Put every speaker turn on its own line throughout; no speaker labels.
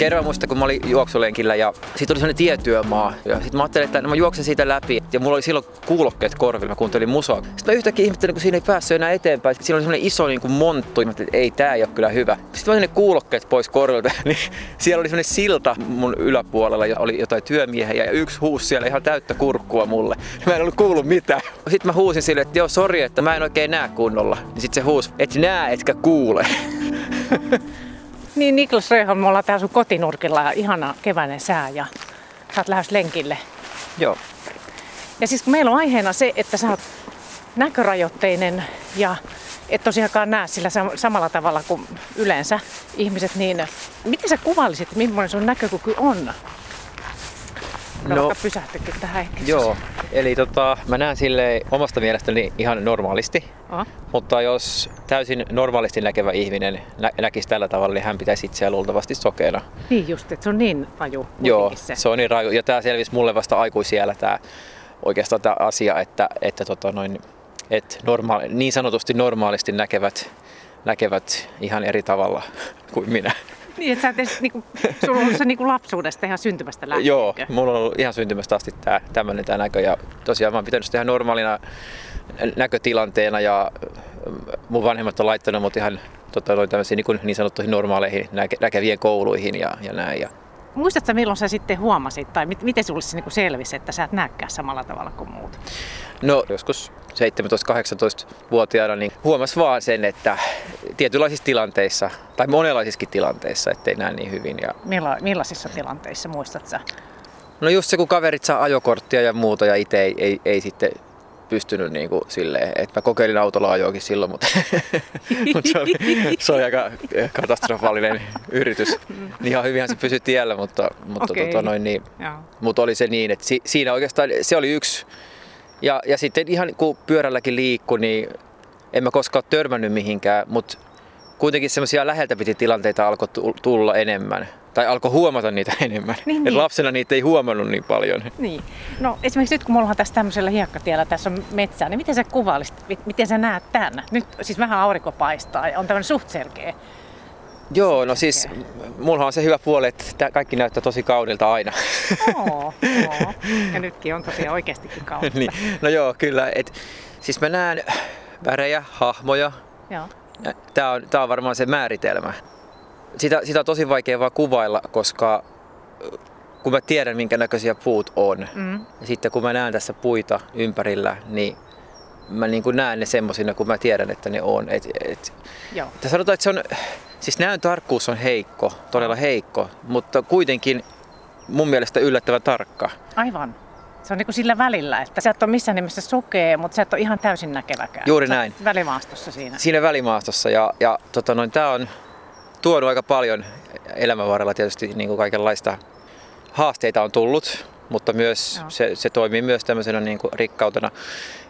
Kerran muista, kun mä olin juoksulenkillä ja siitä oli sellainen tietyömaa. Ja sitten mä ajattelin, että no mä juoksen siitä läpi. Ja mulla oli silloin kuulokkeet korvilla, mä kuuntelin musaa. Sitten mä yhtäkkiä ihmettelin, kun siinä ei päässyt enää eteenpäin. Siinä oli sellainen iso niin kuin monttu. Mä että ei tää ei ole kyllä hyvä. Sitten mä ne kuulokkeet pois korvilta. Niin siellä oli sellainen silta mun yläpuolella ja oli jotain työmiehiä ja yksi huusi siellä ihan täyttä kurkkua mulle. Mä en ollut kuullut mitään. Sitten mä huusin sille, että joo, sori, että mä en oikein näe kunnolla. Niin sitten se huusi, et näe, etkä kuule.
Niin Niklas Rehon, me ollaan täällä sun kotinurkilla ja ihana keväinen sää ja sä oot lähes lenkille.
Joo.
Ja siis kun meillä on aiheena se, että sä oot näkörajoitteinen ja et tosiaankaan näe sillä samalla tavalla kuin yleensä ihmiset, niin miten sä kuvailisit, millainen sun näkökyky on? No, no pysähtykin tähän ehkä.
Joo, eli tota, mä näen sille omasta mielestäni ihan normaalisti. Aha. Mutta jos täysin normaalisti näkevä ihminen nä- näkisi tällä tavalla, niin hän pitäisi itseään luultavasti sokeena.
Niin just, että se on niin raju.
Joo, se. se on niin raju. Ja tämä selvisi mulle vasta aikuisiellä tämä oikeastaan tämä asia, että, että tota noin, että normaali, niin sanotusti normaalisti näkevät, näkevät ihan eri tavalla kuin minä.
Niin, että sä et niinku, sulla on ollut se niinku lapsuudesta ihan syntymästä lähtien.
Joo, mulla on ollut ihan syntymästä asti tää, tämmönen tää näkö ja tosiaan mä oon pitänyt sitä ihan normaalina näkötilanteena ja mun vanhemmat on laittanut mut ihan tota, noin niin, niin sanottuihin normaaleihin näke, näkevien kouluihin ja, ja näin. Ja
Muistatko milloin sä sitten huomasit, tai mit, miten sulle se niin selvisi, että sä et näkään samalla tavalla kuin muut?
No joskus 17-18-vuotiaana niin huomas vaan sen, että tietynlaisissa tilanteissa, tai monenlaisissakin tilanteissa, ettei näe niin hyvin. Ja...
Milla, millaisissa tilanteissa muistat sä?
No just se, kun kaverit saa ajokorttia ja muuta ja itse ei, ei, ei sitten pystynyt niin kuin silleen, että mä kokeilin autolla ajoakin silloin, mutta, mutta se, oli, se oli aika katastrofaalinen yritys. Niin ihan hyvinhän se pysyi tiellä, mutta, mutta, okay. tota noin, niin, mutta oli se niin, että si, siinä oikeastaan se oli yksi. Ja, ja sitten ihan kun pyörälläkin liikkui, niin en mä koskaan törmännyt mihinkään, mutta kuitenkin semmoisia läheltä piti tilanteita alkoi tulla enemmän tai alkoi huomata niitä enemmän. Niin, niin. lapsena niitä ei huomannut niin paljon.
Niin. No esimerkiksi nyt kun me ollaan tässä tämmöisellä hiekkatiellä, tässä on metsää, niin miten sä kuvailisit, miten sä näet tämän? Nyt siis vähän aurinko paistaa ja on tämmöinen suht selkeä.
Joo, no siis mulla on se hyvä puoli, että kaikki näyttää tosi kaunilta aina.
Oo, oo. Ja nytkin on tosiaan oikeastikin kaunilta. niin.
No joo, kyllä. Et, siis mä näen värejä, hahmoja.
Joo.
Tämä on, tää on varmaan se määritelmä sitä, sitä on tosi vaikea vaan kuvailla, koska kun mä tiedän, minkä näköisiä puut on, mm. ja sitten kun mä näen tässä puita ympärillä, niin mä niin kuin näen ne semmosina, kun mä tiedän, että ne on. Et, et,
Joo.
Sanotaan, että se on, siis näön tarkkuus on heikko, todella heikko, mutta kuitenkin mun mielestä yllättävän tarkka.
Aivan. Se on niin kuin sillä välillä, että sä et ole missään nimessä sokea, mutta sä et ole ihan täysin näkeväkään.
Juuri näin.
Välimaastossa siinä.
Siinä välimaastossa ja, ja tota noin, tää on tuonut aika paljon elämän varrella tietysti niin kuin kaikenlaista haasteita on tullut, mutta myös se, se toimii myös tämmöisenä niin kuin rikkautena.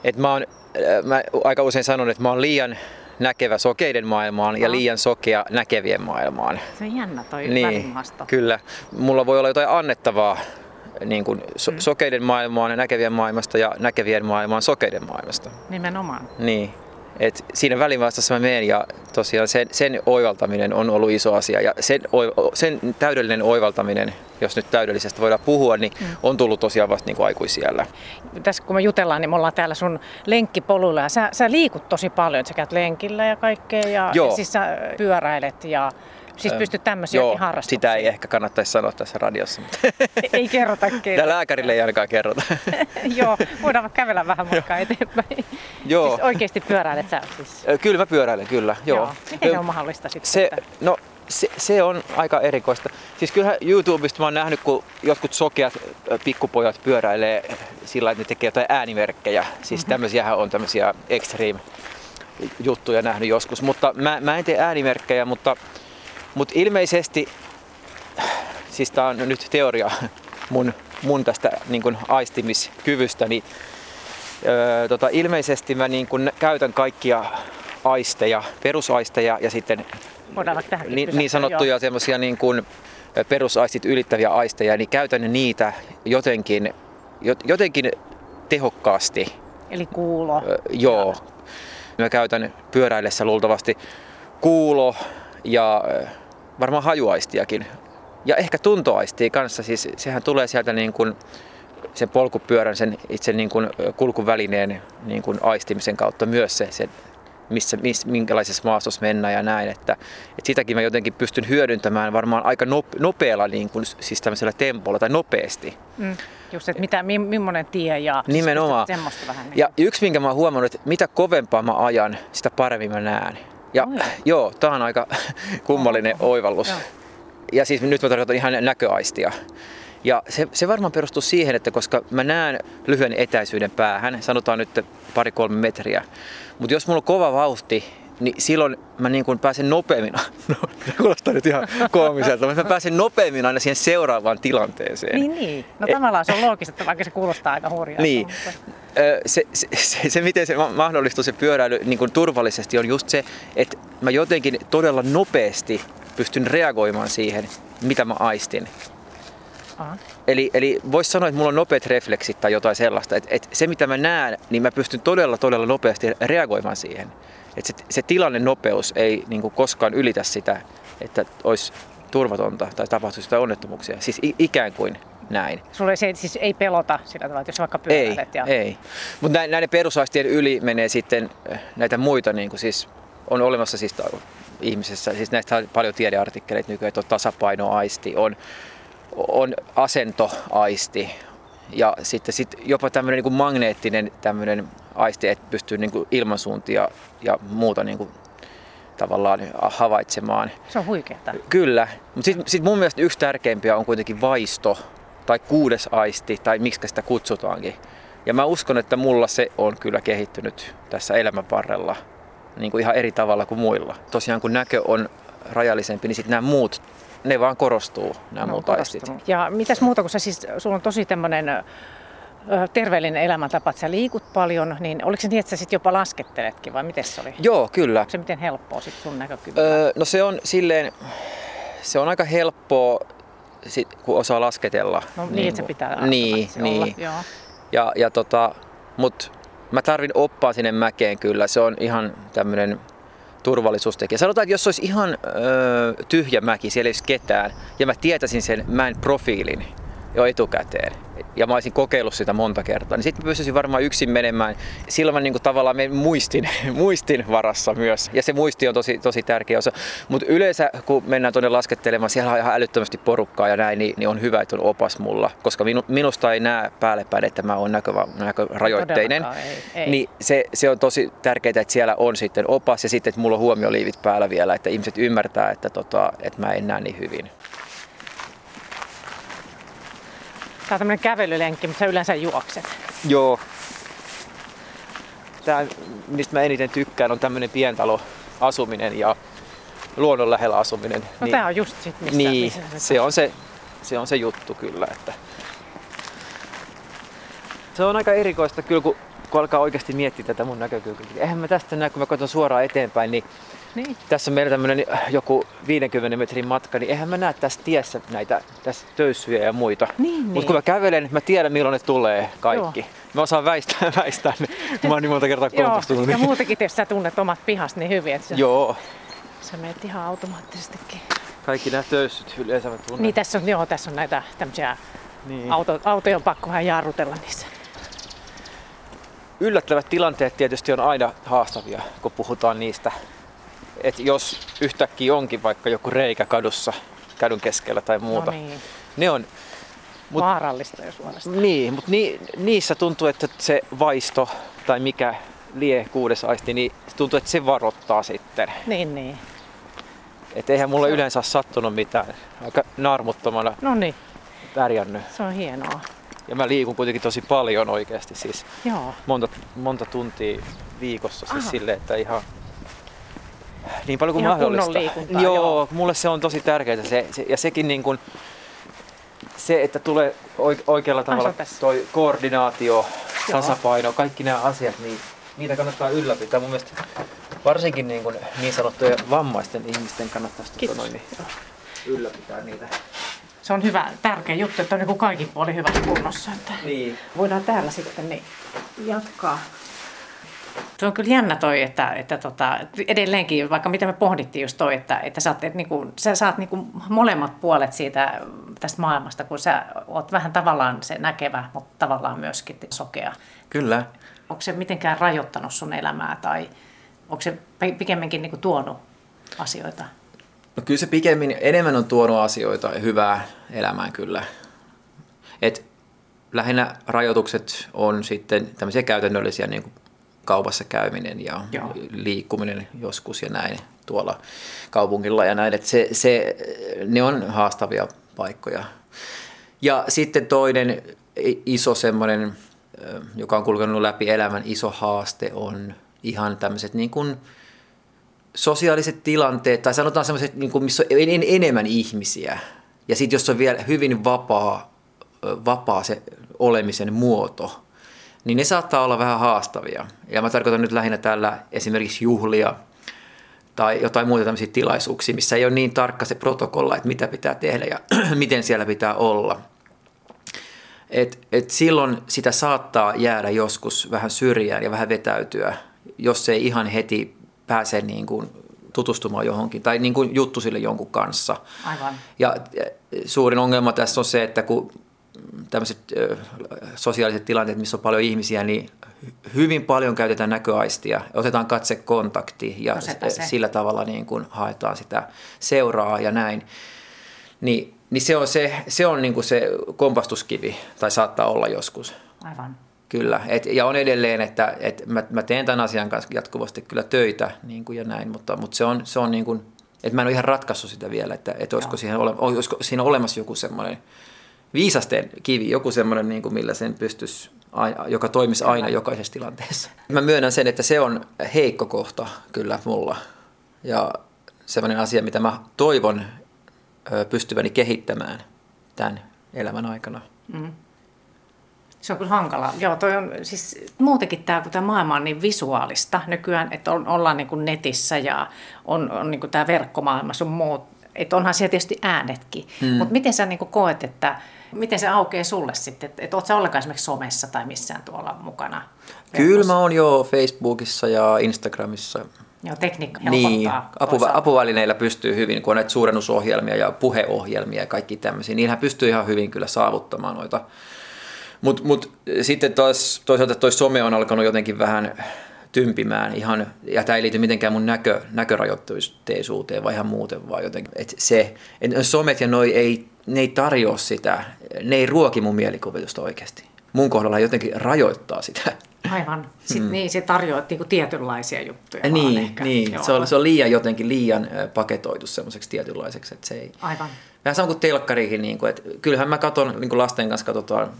Et mä, oon, äh, mä aika usein sanon, että mä oon liian näkevä sokeiden maailmaan no. ja liian sokea näkevien maailmaan.
Se on jännä toi niin.
Kyllä. Mulla voi olla jotain annettavaa niin kuin so- mm. sokeiden maailmaan ja näkevien maailmasta ja näkevien maailmaan sokeiden maailmasta.
Nimenomaan.
Niin. Et siinä välimaastossa mä menen ja tosiaan sen, sen oivaltaminen on ollut iso asia ja sen, sen täydellinen oivaltaminen, jos nyt täydellisestä voidaan puhua, niin mm. on tullut tosiaan vasta niin kuin aikuisiellä.
Tässä kun me jutellaan, niin me ollaan täällä sun lenkkipolulla ja sä, sä liikut tosi paljon, sä käyt lenkillä ja kaikkea ja, ja siis sä pyöräilet ja Siis pystyt tämmöisiä
Joo,
harrastuksiin?
sitä ei ehkä kannattaisi sanoa tässä radiossa. Mutta
ei kerrota
Tämä lääkärille ei ainakaan kerrota.
Joo, voidaan kävellä vähän matkaa eteenpäin. Joo. Siis oikeasti pyöräilet sä siis?
Kyllä mä pyöräilen, kyllä. Joo. Joo.
Miten se on mahdollista sitten?
Se, no, se, se on aika erikoista. Siis kyllähän YouTubesta mä oon nähnyt, kun jotkut sokeat pikkupojat pyöräilee sillä että ne tekee jotain äänimerkkejä. Siis mm-hmm. tämmöisiähän on tämmöisiä extreme juttuja nähnyt joskus. Mutta mä, mä en tee äänimerkkejä, mutta mutta ilmeisesti, siis tämä on nyt teoria mun, mun tästä niin kun aistimiskyvystä, niin öö, tota, ilmeisesti mä niin kun käytän kaikkia aisteja, perusaisteja ja sitten niin, niin sanottuja semmoisia niin kuin perusaistit ylittäviä aisteja, niin käytän niitä jotenkin, jotenkin tehokkaasti.
Eli kuulo. Öö,
joo. Mä käytän pyöräillessä luultavasti kuulo ja varmaan hajuaistiakin Ja ehkä tuntoaistii kanssa, siis sehän tulee sieltä niin kuin sen polkupyörän, sen itse niin kuin kulkuvälineen niin kuin aistimisen kautta myös se, se missä, miss, minkälaisessa maastossa mennään ja näin. Että, että sitäkin mä jotenkin pystyn hyödyntämään varmaan aika nopealla, niin kuin, siis tämmöisellä tempolla tai nopeasti. Mm.
Just, että mitä, millainen tie ja
siis Nimenomaan.
Siis vähän niin.
Ja yksi, minkä mä oon huomannut, että mitä kovempaa mä ajan, sitä paremmin mä näen. Ja oh, joo, tää on aika kummallinen oh, oivallus. Joo. Ja siis nyt mä tarkoitan ihan näköaistia. Ja se, se varmaan perustuu siihen, että koska mä näen lyhyen etäisyyden päähän, sanotaan nyt pari-kolme metriä, mutta jos mulla on kova vauhti, niin silloin mä niin kuin pääsen nopeammin, no, kuulostaa nyt ihan koomiselta, mutta mä pääsen nopeammin aina siihen seuraavaan tilanteeseen.
Niin, niin. No e- tavallaan se on loogista, vaikka se kuulostaa aika hurjalta.
Niin. Mutta... Se, se, se, se, miten se mahdollistuu se pyöräily niin kuin turvallisesti on just se, että mä jotenkin todella nopeasti pystyn reagoimaan siihen, mitä mä aistin. Aha. Eli, eli voisi sanoa, että mulla on nopeat refleksit tai jotain sellaista. Että, että se mitä mä näen, niin mä pystyn todella todella nopeasti reagoimaan siihen. Että se, se tilanne nopeus ei niin kuin koskaan ylitä sitä, että olisi turvatonta tai tapahtuisi jotain onnettomuuksia. Siis ikään kuin näin.
Sulle se siis ei pelota sillä tavalla, että jos vaikka pyöräilet.
Ei, ja... ei. Mutta näiden perusaistien yli menee sitten äh, näitä muita, niin kuin siis on olemassa siis ihmisessä, siis näistä on paljon tiedeartikkeleita nykyään, että on tasapainoaisti, on on asentoaisti ja sitten sit jopa tämmöinen niin kuin magneettinen tämmöinen aisti, että pystyy niin kuin ilmansuuntia ja muuta niin kuin tavallaan havaitsemaan.
Se on huikeaa.
Kyllä, mutta sitten sit mun mielestä yksi tärkeimpiä on kuitenkin vaisto tai kuudes aisti tai miksi sitä kutsutaankin. Ja mä uskon, että mulla se on kyllä kehittynyt tässä elämän varrella niin kuin ihan eri tavalla kuin muilla. Tosiaan kun näkö on rajallisempi, niin sitten nämä muut ne vaan korostuu, nämä no, muut aistit.
Ja mitäs muuta, kun sä siis, sulla on tosi tämmöinen terveellinen elämäntapa, että sä liikut paljon, niin oliko se niin, että sä sitten jopa lasketteletkin vai miten se oli?
Joo, kyllä.
Onko se miten helppoa sitten sun näkökyvyllä? Öö,
no se on silleen, se on aika helppoa, sit, kun osaa lasketella.
No niin, niin että se pitää
niin, niin.
olla. Joo.
Ja, ja tota, mut mä tarvin oppaa sinne mäkeen kyllä. Se on ihan tämmöinen turvallisuustekijä. Sanotaan, että jos olisi ihan öö, tyhjä mäki, siellä ei olisi ketään, ja mä tietäisin sen mäen profiilin jo etukäteen, ja mä olisin kokeillut sitä monta kertaa, niin sitten pystyisin varmaan yksin menemään. Silloin mä niin kuin tavallaan menen muistin, muistin varassa myös. Ja se muisti on tosi, tosi tärkeä osa. Mutta yleensä kun mennään tuonne laskettelemaan, siellä on ihan älyttömästi porukkaa ja näin, niin, niin on hyvä, että on opas mulla. Koska minu, minusta ei näe päälle päin, että mä oon näkö, näkörajoitteinen. Ei, ei. Niin se, se on tosi tärkeää, että siellä on sitten opas ja sitten, että mulla on huomioliivit päällä vielä, että ihmiset ymmärtää, että, tota, että mä en näe niin hyvin.
Tämä on tämmöinen kävelylenkki, mutta sä yleensä juokset.
Joo. Tämä, mistä mä eniten tykkään, on tämmöinen pientalo asuminen ja luonnon lähellä asuminen.
No niin, tämä on just sit, mistä,
niin,
missä
se, se, on se, se on se juttu kyllä. Että se on aika erikoista kyllä, kun, kun alkaa oikeasti miettiä tätä mun näkökulmaa. Eihän mä tästä näe, kun mä katson suoraan eteenpäin, niin niin. Tässä on meillä tämmöinen joku 50 metrin matka, niin eihän mä näe tässä tiessä näitä tässä töyssyjä ja muita.
Niin,
Mutta kun mä kävelen, mä tiedän milloin ne tulee kaikki. Joo. Mä osaan väistää, väistää ne. Mä oon niin monta kertaa kompastunut.
Joo, ja muutenkin, jos sä tunnet omat pihas niin hyvin, että sä,
Joo.
sä menet ihan automaattisestikin.
Kaikki nämä töyssyt yleensä mä tunnen.
Niin, tässä on, joo, tässä on näitä tämmöisiä niin. auto, autoja on pakko vähän jarrutella niissä.
Yllättävät tilanteet tietysti on aina haastavia, kun puhutaan niistä että jos yhtäkkiä onkin vaikka joku reikä kadussa, kadun keskellä tai muuta,
no niin.
ne on
mut, vaarallista jos suorastaan.
Niin, mutta ni, niissä tuntuu, että se vaisto tai mikä lie kuudes aisti, niin tuntuu, että se varoittaa sitten.
Niin, niin.
Et eihän mulle se... yleensä ole sattunut mitään. Aika naarmuttomana
no niin.
pärjännyt.
Se on hienoa.
Ja mä liikun kuitenkin tosi paljon oikeasti, siis
Joo.
Monta, monta tuntia viikossa, siis silleen, että ihan niin paljon kuin Ihan mahdollista.
liikuntaa,
joo, joo, mulle se on tosi tärkeää. Se, se, ja sekin niin kuin, se, että tulee oikealla tavalla toi koordinaatio, tasapaino, kaikki nämä asiat, niin niitä kannattaa ylläpitää. Mun mielestä varsinkin niin, kuin niin sanottujen vammaisten ihmisten kannattaisi tuota noin, niin ylläpitää niitä.
Se on hyvä, tärkeä juttu, että on niin kaikin puoli hyvässä kunnossa. Että
niin.
Voidaan täällä sitten niin jatkaa Tuo on kyllä jännä toi, että, että tota, edelleenkin, vaikka mitä me pohdittiin just toi, että, että sä, et, niin kuin, sä saat niin kuin molemmat puolet siitä tästä maailmasta, kun sä oot vähän tavallaan se näkevä, mutta tavallaan myöskin sokea.
Kyllä.
Onko se mitenkään rajoittanut sun elämää tai onko se pikemminkin niin kuin tuonut asioita?
No kyllä se pikemmin enemmän on tuonut asioita ja hyvää elämään kyllä. Et lähinnä rajoitukset on sitten tämmöisiä käytännöllisiä niin kuin kaupassa käyminen ja Joo. liikkuminen joskus ja näin tuolla kaupungilla ja näin. Et se, se, ne on haastavia paikkoja. Ja sitten toinen iso semmoinen, joka on kulkenut läpi elämän iso haaste on ihan tämmöiset niin kuin sosiaaliset tilanteet, tai sanotaan semmoiset, niin kuin, missä on enemmän ihmisiä. Ja sitten jos on vielä hyvin vapaa, vapaa se olemisen muoto, niin ne saattaa olla vähän haastavia. Ja mä tarkoitan nyt lähinnä tällä esimerkiksi juhlia tai jotain muuta tämmöisiä tilaisuuksia, missä ei ole niin tarkka se protokolla, että mitä pitää tehdä ja miten siellä pitää olla. Et, et silloin sitä saattaa jäädä joskus vähän syrjään ja vähän vetäytyä, jos ei ihan heti pääse niin kuin tutustumaan johonkin tai niin kuin juttu sille jonkun kanssa.
Aivan.
Ja suurin ongelma tässä on se, että kun tämmöiset sosiaaliset tilanteet, missä on paljon ihmisiä, niin hyvin paljon käytetään näköaistia, otetaan katsekontakti ja no sillä tavalla niin kuin haetaan sitä seuraa ja näin. Niin, niin se on, se, se, on niin kuin se kompastuskivi, tai saattaa olla joskus.
Aivan.
Kyllä, et, ja on edelleen, että et mä, mä teen tämän asian kanssa jatkuvasti kyllä töitä niin kuin ja näin, mutta, mutta se on, se on niin kuin, että mä en ole ihan ratkaissut sitä vielä, että, että olisiko, siihen ole, olisiko siinä olemassa joku semmoinen viisasten kivi, joku semmoinen, niin kuin millä sen pystyisi, joka toimisi aina jokaisessa tilanteessa. Mä myönnän sen, että se on heikko kohta kyllä mulla. Ja semmoinen asia, mitä mä toivon pystyväni kehittämään tämän elämän aikana. Mm.
Se on kyllä hankala. Joo, toi on siis muutenkin tämä, kun tämä maailma on niin visuaalista nykyään, että on, ollaan niin kuin netissä ja on, on niin kuin tämä verkkomaailma sun muut. Että onhan siellä tietysti äänetkin. Mm. Mutta miten sä niin kuin koet, että Miten se aukeaa sulle sitten? Että et oot sä ollenkaan esimerkiksi somessa tai missään tuolla mukana?
Kyllä mä oon jo Facebookissa ja Instagramissa.
Joo, tekniikka
Niin, apu, apuvälineillä pystyy hyvin, kun on näitä suurennusohjelmia ja puheohjelmia ja kaikki tämmöisiä. Niinhän pystyy ihan hyvin kyllä saavuttamaan noita. Mutta mut, sitten taas toisaalta toi some on alkanut jotenkin vähän tympimään ihan, ja tämä ei liity mitenkään mun näkö, näkörajoitteisuuteen, vai ihan muuten vaan jotenkin. Et se, et somet ja noi ei, ne ei tarjoa sitä, ne ei ruoki mun mielikuvitusta oikeasti. Mun kohdalla jotenkin rajoittaa sitä.
Aivan. Sitten, mm. Niin, se tarjoaa niinku tietynlaisia juttuja.
Niin,
ehkä.
niin. Se, on, se on liian jotenkin liian paketoitu semmoiseksi tietynlaiseksi, että se ei...
Aivan.
Vähän sama kuin telkkariihin, niin kuin, että kyllähän mä katson, niin kuin lasten kanssa katsotaan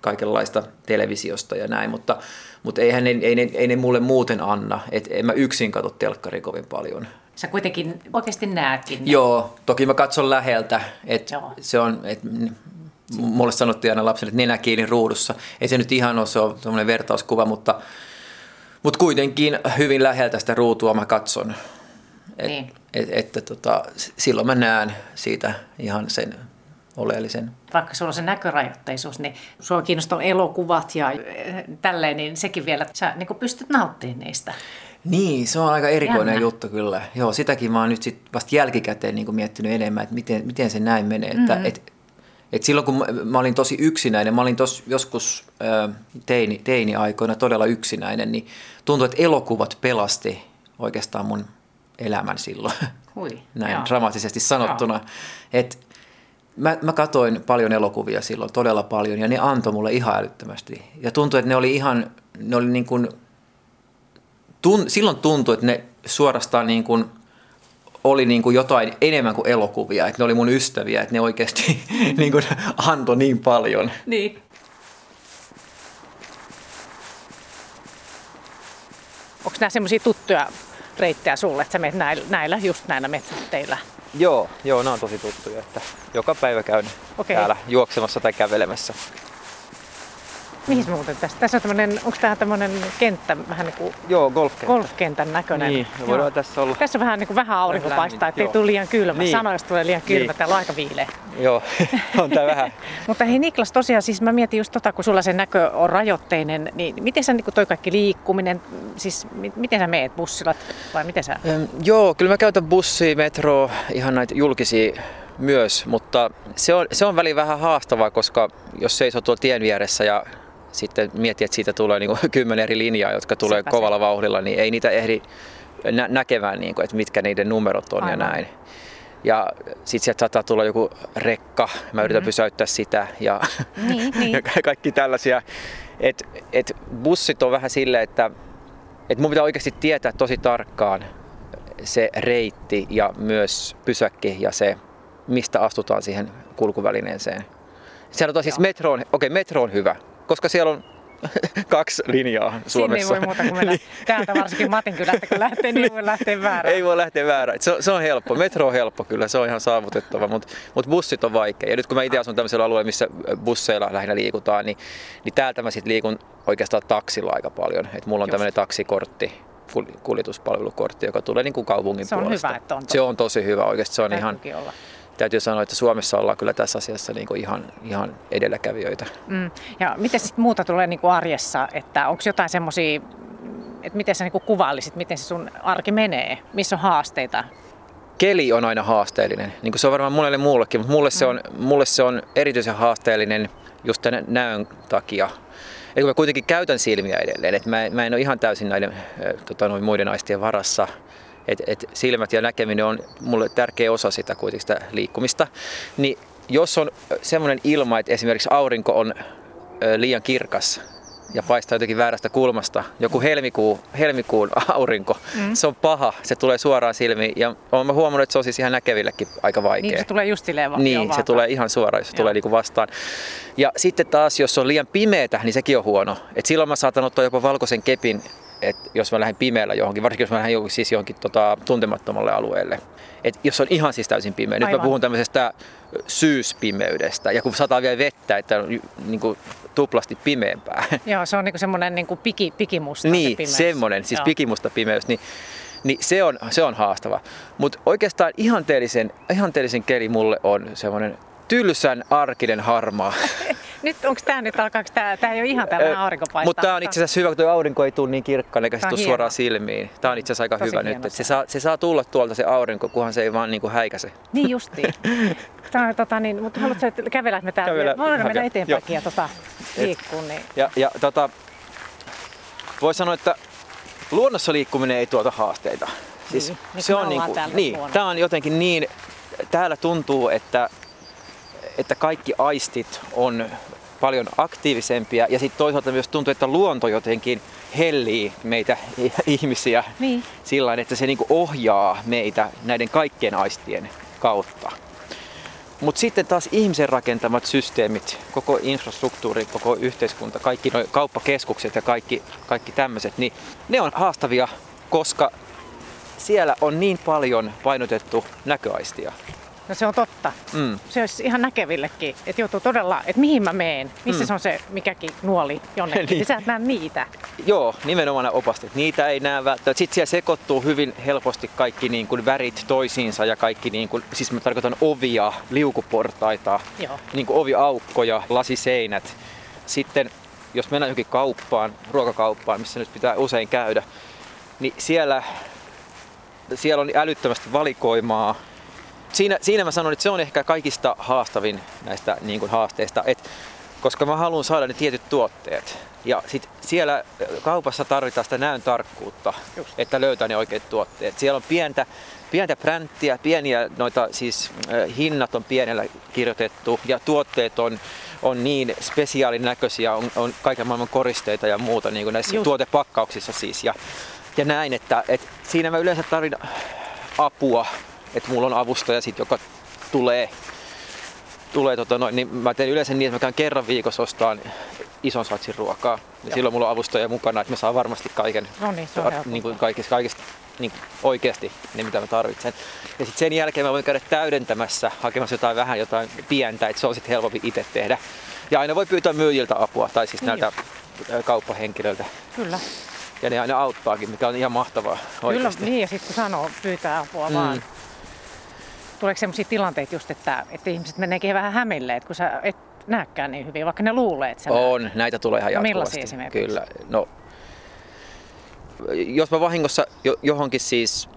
kaikenlaista televisiosta ja näin, mutta, mutta eihän ne, ei, ne, ei ne mulle muuten anna, että en mä yksin katso telkkari kovin paljon.
Sä kuitenkin oikeasti näetkin
ne. Joo, toki mä katson läheltä, että se on, että mulle sanottiin aina lapsille, että nenä kiinni ruudussa. Ei se nyt ihan ole, se on vertauskuva, mutta, mutta kuitenkin hyvin läheltä sitä ruutua mä katson. Et, niin. et, että tota, silloin mä näen siitä ihan sen oleellisen.
Vaikka sulla on se näkörajoitteisuus, niin sua kiinnostaa elokuvat ja eh, tälleen, niin sekin vielä, sä niin pystyt nauttimaan niistä.
Niin, se on aika erikoinen Jännä. juttu kyllä. Joo, sitäkin mä oon nyt sit vasta jälkikäteen niin miettinyt enemmän, että miten, miten se näin menee. Mm-hmm. Että, et, et silloin kun mä, mä olin tosi yksinäinen, mä olin tos joskus teini, teini-aikoina todella yksinäinen, niin tuntui, että elokuvat pelasti oikeastaan mun elämän silloin.
Hui,
Näin joo. dramaattisesti sanottuna. Että mä, mä katoin paljon elokuvia silloin, todella paljon, ja ne antoi mulle ihan älyttömästi. Ja tuntui, että ne oli ihan, ne oli niin kuin, tun, silloin tuntui, että ne suorastaan niin kuin, oli niin kuin jotain enemmän kuin elokuvia, että ne oli mun ystäviä, että ne oikeasti niin kuin antoi niin paljon.
Niin. Onko nämä semmoisia tuttuja reittejä sulle, että sä menet näillä, näillä just näillä metsäteillä?
Joo, joo, nämä on tosi tuttuja, että joka päivä käyn okay. täällä juoksemassa tai kävelemässä.
Mihin muuten tässä? Tässä on tämmönen, onko tämä tämmöinen kenttä, vähän niin kuin
Joo, golfkenttä.
golfkentän näköinen?
Niin, me voidaan
Joo.
tässä olla.
Tässä on vähän niin kuin vähän aurinko
Lämmin,
paistaa, ettei tule liian kylmä.
Niin.
Sano, jos tulee liian kylmä,
Niin.
täällä on aika viileä.
Joo, on tää vähän.
Mutta hei Niklas, tosiaan siis mä mietin just tota, kun sulla se näkö on rajoitteinen, niin miten sä niin toi kaikki liikkuminen, siis mi- miten sä meet bussilla vai miten sä?
Öm, joo, kyllä mä käytän bussia, metroa, ihan näitä julkisia myös, mutta se on, se on väliin vähän haastavaa, koska jos seisoo tuolla tien vieressä ja sitten miettii, että siitä tulee niin kymmenen eri linjaa, jotka tulee
Sepä se.
kovalla vauhdilla, niin ei niitä ehdi nä- näkemään, niin kuin, että mitkä niiden numerot on
Aivan.
ja näin. Ja sitten sieltä saattaa tulla joku rekka, mä yritän
Mhm.
pysäyttää sitä ja,
Niin, niin.
ja ka- kaikki tällaisia. Et, et bussit on vähän silleen, että et mun pitää oikeasti tietää tosi tarkkaan se reitti ja myös pysäkki ja se, mistä astutaan siihen kulkuvälineeseen. Siellä on siis metro on, okei, metro on hyvä, koska siellä on kaksi linjaa
Sinne ei
Suomessa.
voi muuta kuin mennä täältä varsinkin Matin kylästä, kun lähtee, niin voi lähteä väärään.
Ei voi lähteä väärään. Se on, se on helppo. Metro on helppo kyllä, se on ihan saavutettava, mutta mut bussit on vaikea. Ja nyt kun mä itse asun tämmöisellä alueella, missä busseilla lähinnä liikutaan, niin, niin täältä mä sitten liikun oikeastaan taksilla aika paljon. Et mulla on tämmöinen taksikortti, kul- kuljetuspalvelukortti, joka tulee niin kuin kaupungin
Se on
puolesta.
hyvä, että on
Se on tosi hyvä oikeasti. Se on ihan,
olla.
Täytyy sanoa, että Suomessa ollaan kyllä tässä asiassa niin kuin ihan, ihan edelläkävijöitä.
Mm. Ja miten sitten muuta tulee niin kuin arjessa, että onko jotain semmoisia, että miten sä niin kuin kuvailisit, miten se sun arki menee, missä on haasteita?
keli on aina haasteellinen. Niin kuin se on varmaan monelle muullekin, mutta mulle, se on, mulle se on erityisen haasteellinen just tämän näön takia. Kun mä kuitenkin käytän silmiä edelleen, että mä, mä en ole ihan täysin näiden tota, noin muiden aistien varassa. Et, et silmät ja näkeminen on mulle tärkeä osa sitä kuitenkin sitä liikkumista. Niin jos on semmoinen ilma, että esimerkiksi aurinko on liian kirkas ja paistaa jotenkin väärästä kulmasta, joku helmikuu, helmikuun aurinko, mm. se on paha, se tulee suoraan silmiin ja olen mä huomannut, että se on siis ihan näkevillekin aika vaikea.
Niin se tulee just silleen
Niin,
joo,
se
vaaka.
tulee ihan suoraan, se
Joo.
tulee niinku vastaan. Ja sitten taas, jos on liian pimeätä, niin sekin on huono. Et silloin mä saatan ottaa jopa valkoisen kepin, et jos mä lähden pimeällä johonkin, varsinkin jos mä lähden johonkin, siis johonkin tota, tuntemattomalle alueelle. Et jos on ihan siis täysin pimeä. Nyt
Aivan.
mä puhun tämmöisestä syyspimeydestä. Ja kun sataa vielä vettä, että on niinku tuplasti pimeämpää.
Joo, se on niinku semmoinen niinku piki, pikimusta se
Niin,
pimeys.
semmoinen, siis
Joo.
pikimusta pimeys, niin, niin se, on, se on haastava. Mutta oikeastaan ihanteellisen, ihanteellisen keli mulle on semmoinen tylsän arkinen harmaa.
Nyt onko tämä nyt, alkaako tämä, tämä ei ole ihan tällainen aurinko paistaa.
Mutta tämä on itse asiassa hyvä, kun tuo aurinko ei tule niin kirkkaan eikä se
Tää
tule
hienoa.
suoraan silmiin. Tämä on itse asiassa aika
Tosi
hyvä nyt. että
se.
Saa, se saa tulla tuolta se aurinko, kunhan se ei vaan niin kuin häikäse.
Niin justiin. Tämä, on, tota, niin, mutta haluatko että kävellä me täältä?
Kävellä-
Voidaan mennä
hakea.
eteenpäinkin ja tota, liikkuu. Niin.
Ja, ja tota, voi sanoa, että luonnossa liikkuminen ei tuota haasteita. Siis
Niin, niin
se on niinku,
täällä
niin,
luonnossa.
tämä on jotenkin niin, täällä tuntuu, että, että kaikki aistit on paljon aktiivisempia ja sitten toisaalta myös tuntuu, että luonto jotenkin hellii meitä ihmisiä
Niin.
sillä että se niinku ohjaa meitä näiden kaikkien aistien kautta. Mutta sitten taas ihmisen rakentamat systeemit, koko infrastruktuuri, koko yhteiskunta, kaikki nuo kauppakeskukset ja kaikki, kaikki tämmöiset, niin ne on haastavia, koska siellä on niin paljon painotettu näköaistia.
No se on totta.
Mm.
Se olisi ihan näkevillekin, että joutuu todella, että mihin mä meen, missä
Mm.
se on se mikäkin nuoli jonnekin,
Niin.
sä et näe niitä.
Joo, nimenomaan nämä opastit. Niitä ei näe välttämättä. Sitten siellä sekoittuu hyvin helposti kaikki niin kuin värit toisiinsa ja kaikki, niin kuin, siis mä tarkoitan ovia, liukuportaita,
Joo.
niin kuin oviaukkoja, lasiseinät. Sitten jos mennään johonkin kauppaan, ruokakauppaan, missä nyt pitää usein käydä, niin siellä, siellä on älyttömästi valikoimaa. Siinä, siinä mä sanon, että se on ehkä kaikista haastavin näistä niin kuin haasteista, et, koska mä haluan saada ne tietyt tuotteet. Ja sit siellä kaupassa tarvitaan sitä näön tarkkuutta,
Just.
että löytää ne oikeat tuotteet. Siellä on pientä, pientä pränttiä, pieniä noita, siis äh, hinnat on pienellä kirjoitettu ja tuotteet on, on niin spesiaalin näköisiä, on, on kaiken maailman koristeita ja muuta niin kuin näissä
Just.
tuotepakkauksissa siis. Ja, ja näin, että, että siinä mä yleensä tarvin apua, että mulla on avustaja sit, joka tulee, tulee tota noin, niin mä teen yleensä niin, että mä käyn kerran viikossa ostaan ison satsin ruokaa. Ja
Joo.
silloin mulla on avustaja mukana, että mä saan varmasti kaiken
No niin, se on helpompaa.
niin kuin kaikista, kaikista niin oikeasti ne, mitä mä tarvitsen. Ja sitten sen jälkeen mä voin käydä täydentämässä, hakemassa jotain vähän jotain pientä, että se on sitten helpompi itse tehdä. Ja aina voi pyytää myyjiltä apua, tai siis
Niin
näiltä ää, kauppahenkilöiltä.
Kyllä.
Ja ne aina auttaakin, mikä on ihan mahtavaa
Kyllä,
oikeasti.
niin ja sitten kun sanoo, pyytää apua mm. vaan. Tuleeko sellaisia tilanteita just, että, että ihmiset meneekin vähän hämille, että kun sä et näekään niin hyvin, vaikka ne luulee, että sä näet?
On, näitä tulee ihan
No
jatkuvasti.
millaisia esimerkiksi?
Kyllä, no jos mä vahingossa jo, johonkin siis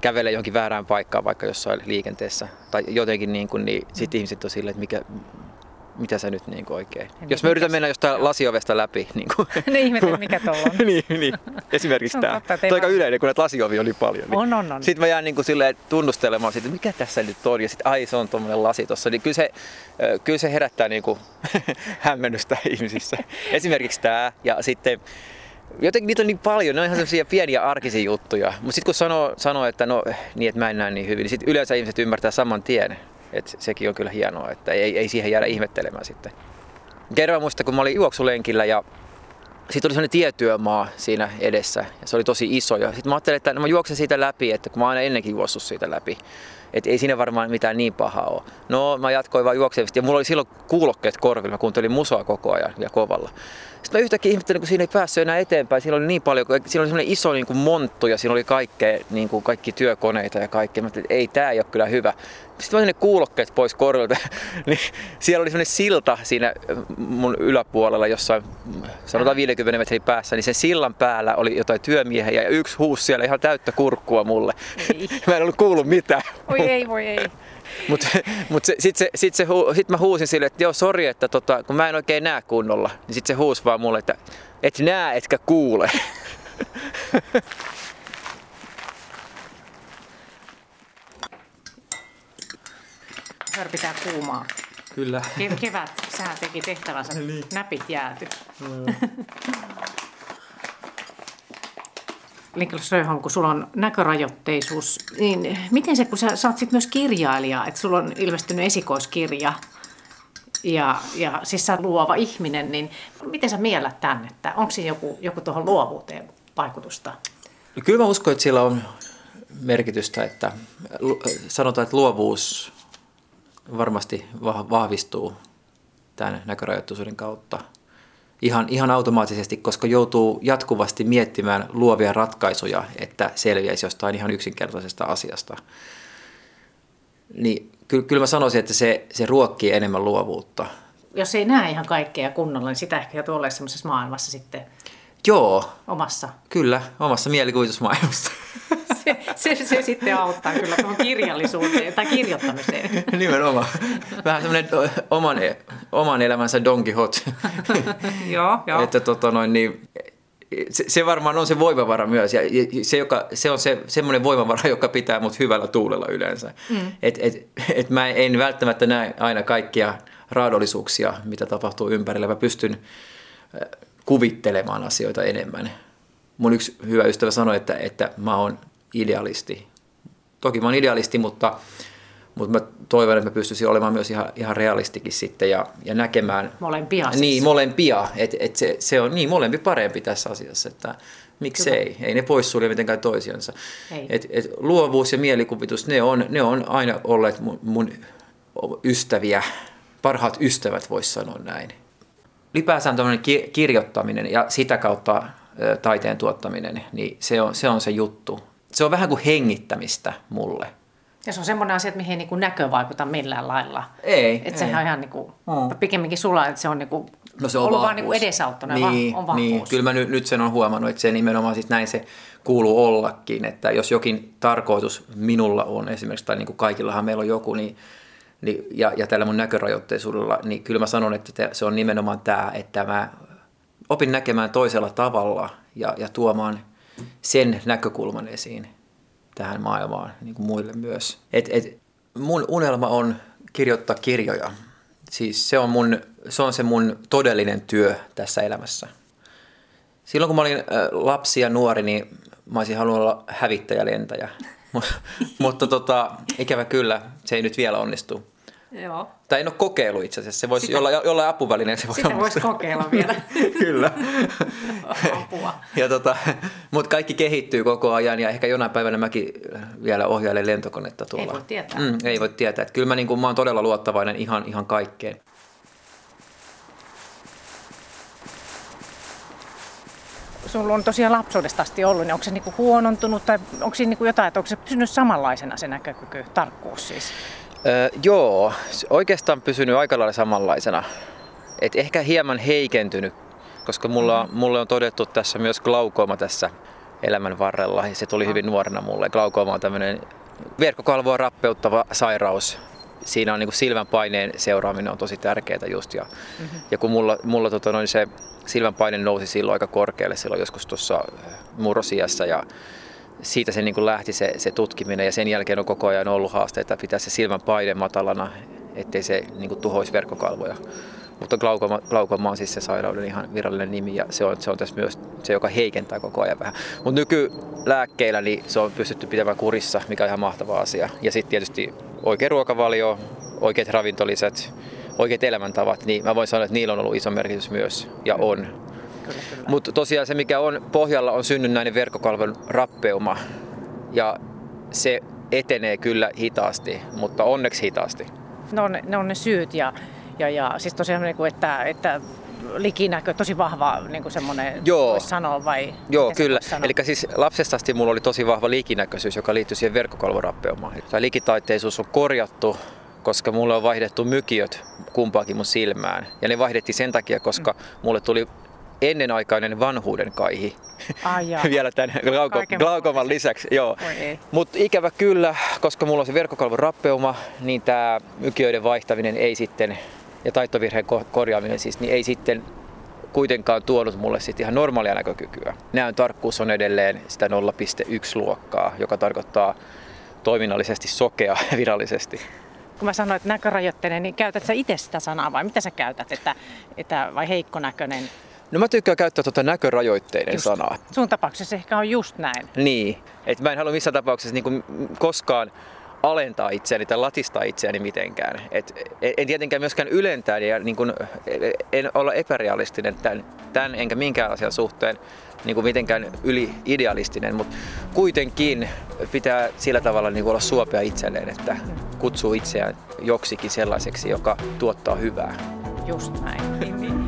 kävelen johonkin väärään paikkaan, vaikka jossain liikenteessä tai jotenkin niin kuin, niin sit
Mm.
ihmiset on silleen, että mikä, mitä sä nyt niin kuin oikein.
Niin,
Jos mä yritän mennä jostain lasiovesta läpi, niin kuin,
ne ihmettelee, mikä tuolla on.
niin, niin. Esimerkiksi
Se
tämä. Toi on aika yleinen, kun näitä lasiovia on niin paljon. Niin.
On, on, on.
Sitten mä jään niin kuin silleen tunnustelemaan että mikä tässä nyt on. Ja sitten ai se on tuommoinen lasi tuossa. Niin kyllä se, kyllä se herättää niin kuin hämmennystä ihmisissä. Esimerkiksi tämä. Ja sitten jotenkin niitä on niin paljon. Ne on ihan sellaisia pieniä arkisia juttuja. Mutta sitten kun sanoo, sanoo, että no niin, että mä en näe niin hyvin, niin sitten yleensä ihmiset ymmärtää saman tien. Että sekin on kyllä hienoa, että ei, ei siihen jäädä ihmettelemään sitten. Kerran mä muistan, kun mä olin juoksulenkillä ja sitten oli sellainen tietyömaa siinä edessä ja se oli tosi iso. Ja sitten mä ajattelin, että no mä juoksen siitä läpi, että kun mä oon aina ennenkin juossut siitä läpi. Että ei siinä varmaan mitään niin pahaa ole. No mä jatkoin vaan juoksemista ja mulla oli silloin kuulokkeet korvilla. Mä kuuntelin musoa koko ajan ja kovalla. Sitten mä yhtäkkiä ihmettelin, kun siinä ei päässyt enää eteenpäin. Siinä oli niin paljon, siinä oli semmoinen iso niin kuin monttu ja siinä oli kaikkea, niin kuin kaikki työkoneita ja kaikkea. Mä että ei tää ei ole kyllä hyvä. Sitten mä ne kuulokkeet pois korvilta, niin siellä oli semmoinen silta siinä mun yläpuolella jossain, sanotaan 50 metrin päässä, niin sen sillan päällä oli jotain työmiehiä ja yksi huusi siellä ihan täyttä kurkkua mulle.
Ei.
Mä en ollut kuullut mitään.
Voi ei, voi ei.
Mutta mut se, sitten se, sit se, hu- sit mä huusin sille, että joo, sori, että tota, kun mä en oikein näe kunnolla, niin sitten se huusi vaan mulle, että et näe etkä kuule.
Pitää kuumaa.
Kyllä.
Ke- kevät sää teki tehtävänsä.
Niin.
Näpit jääty. Niklas Röholm, kun sulla on näkörajoitteisuus, niin. Miten se, kun sä, sä oot sit myös kirjailija, että sulla on ilmestynyt esikoiskirja ja, ja siis sä luova ihminen, niin miten sä miellät tämän, että onko siinä joku, joku tuohon luovuuteen vaikutusta?
No kyllä mä uskon, että sillä on merkitystä, että sanotaan, että luovuus varmasti va- vahvistuu tämän näkörajoitteisuuden kautta ihan, ihan automaattisesti, koska joutuu jatkuvasti miettimään luovia ratkaisuja, että selviäisi jostain ihan yksinkertaisesta asiasta. Niin kyllä, kyllä mä sanoisin, että se, se ruokkii enemmän luovuutta.
Jos ei näe ihan kaikkea kunnolla, niin sitä ehkä joutuu olemaan semmoisessa maailmassa sitten
Joo,
omassa.
kyllä, omassa mielikuvitusmaailmassa.
Se, se, se sitten auttaa kyllä tuohon kirjallisuuteen tai kirjoittamiseen.
Nimenomaan. Vähän semmoinen oman, oman elämänsä Don Quixote.
joo, joo.
että tota noin, niin, se, se, varmaan on se voimavara myös. Ja se, joka, se on se, semmoinen voimavara, joka pitää mut hyvällä tuulella yleensä. Mm. Et, et, et mä en välttämättä näe aina kaikkia raadollisuuksia, mitä tapahtuu ympärillä. Mä pystyn äh, kuvittelemaan asioita enemmän. Mun yksi hyvä ystävä sanoi, että, että mä oon idealisti. Toki mä oon idealisti, mutta, mutta mä toivon, että mä pystyisin olemaan myös ihan, ihan realistikin sitten ja, ja näkemään
Molempia siis.
Niin, molempia. Et, et se, se on niin molempi parempi tässä asiassa, että miksei. Ei ne poissulje mitenkään toisiansa.
Ei.
Et, et luovuus ja mielikuvitus, ne on, ne on aina olleet mun, mun ystäviä, parhaat ystävät voisi sanoa näin. Ylipäätään tämmöinen ki- kirjoittaminen ja sitä kautta taiteen tuottaminen, niin se on, se on se juttu. Se on vähän kuin hengittämistä mulle.
Ja se on semmoinen asia, että mihin ei niin kuin näkö vaikuta millään lailla.
Ei,
Että sehän on ihan niin kuin,
Mm.
pikemminkin sulla, että se on, niin kuin
No se on
ollut vaan niin kuin edesauttanut
niin,
on
niin,
vahvuus.
kyllä mä nyt, nyt sen on huomannut, että se nimenomaan siis näin se kuuluu ollakin, että jos jokin tarkoitus minulla on esimerkiksi, tai niin kuin kaikillahan meillä on joku, niin, niin, ja, ja tällä mun näkörajoitteisuudella, niin kyllä mä sanon, että se on nimenomaan tämä, että mä opin näkemään toisella tavalla ja, ja tuomaan sen näkökulman esiin tähän maailmaan niin kuin muille myös. Et, et, mun unelma on kirjoittaa kirjoja. Siis se on, mun, se on se mun todellinen työ tässä elämässä. Silloin kun mä olin lapsi ja nuori, niin mä olisin halunnut olla hävittäjälentäjä. Mutta tota, ikävä kyllä, se ei nyt vielä onnistu.
Joo.
Tai en ole kokeillut itse asiassa. Se voisi
Sitä...
jollain, jollain apuvälineen. Se voi
Sitä voisi kokeilla vielä.
Kyllä.
Apua.
ja tota, mutta kaikki kehittyy koko ajan ja ehkä jonain päivänä mäkin vielä ohjailen lentokonetta tuolla.
Ei voi tietää.
Mm, ei voi tietää. Et kyllä mä, niin kun, mä oon todella luottavainen ihan, ihan kaikkeen.
sulla on tosiaan lapsuudesta asti ollut, niin onko se niinku huonontunut tai onko siinä niinku jotain, että onko se pysynyt samanlaisena se näkökyky, tarkkuus siis?
Öö, joo, oikeastaan pysynyt aika lailla samanlaisena. Et ehkä hieman heikentynyt, koska mulla, mm. mulle on todettu tässä myös glaukooma tässä elämän varrella. Ja se tuli hyvin nuorena mulle. Glaukooma on tämmöinen verkkokalvoa rappeuttava sairaus. Siinä on niin silmän paineen seuraaminen on tosi tärkeää just. Ja, mm-hmm. ja kun mulla, mulla tota noin se silmän paine nousi silloin aika korkealle silloin joskus tuossa murrosiassa ja siitä se niin kuin lähti se, se tutkiminen ja sen jälkeen on koko ajan ollut haasteita pitää se silmän paine matalana, ettei se niin kuin tuhoisi verkkokalvoja. Mutta glaukoma, glaukoma on siis se sairauden ihan virallinen nimi ja se on, se on tässä myös se, joka heikentää koko ajan vähän. Mutta nykylääkkeillä niin se on pystytty pitämään kurissa, mikä on ihan mahtava asia. Ja sitten tietysti oikea ruokavalio, oikeat ravintolisät, oikeat elämäntavat, niin mä voin sanoa, että niillä on ollut iso merkitys myös ja on. Mutta tosiaan se, mikä on pohjalla, on synnynnäinen verkkokalvon rappeuma ja se etenee kyllä hitaasti, mutta onneksi hitaasti.
Ne on ne, on ne syyt ja, ja, ja siis tosiaan, niin kuin, että, että likinäkö, tosi vahva niin kuin semmoinen, Joo. voisi sanoa vai?
Joo, kyllä. Eli siis lapsesta asti mulla oli tosi vahva likinäköisyys, joka liittyy siihen verkkokalvorappeumaan. Tämä likitaiteisuus on korjattu, koska mulle on vaihdettu mykiöt kumpaakin mun silmään. Ja ne vaihdettiin sen takia, koska mm. mulle tuli ennenaikainen vanhuuden kaihi.
Ah,
Vielä tämän glauko- glaukoman lisäksi. Joo. Mutta ikävä kyllä, koska mulla on se verkkokalvon rappeuma, niin tämä mykiöiden vaihtaminen ei sitten, ja taittovirheen korjaaminen siis, niin ei sitten kuitenkaan tuonut mulle sitten ihan normaalia näkökykyä. Näön tarkkuus on edelleen sitä 0,1 luokkaa, joka tarkoittaa toiminnallisesti sokea virallisesti
kun mä sanoin, että näkörajoitteinen, niin käytät sä itse sitä sanaa vai mitä sä käytät, että, että vai heikkonäköinen?
No mä tykkään käyttää tuota näkörajoitteinen just. sanaa.
Sun tapauksessa ehkä on just näin.
Niin, että mä en halua missään tapauksessa niin koskaan alentaa itseäni tai latistaa itseäni mitenkään. Et en tietenkään myöskään ylentää ja niin kun, en olla epärealistinen tämän, tämän enkä minkään asian suhteen niin kuin mitenkään yli idealistinen, mutta kuitenkin pitää sillä tavalla niin olla suopea itselleen, että kutsuu itseään joksikin sellaiseksi, joka tuottaa hyvää.
Just näin.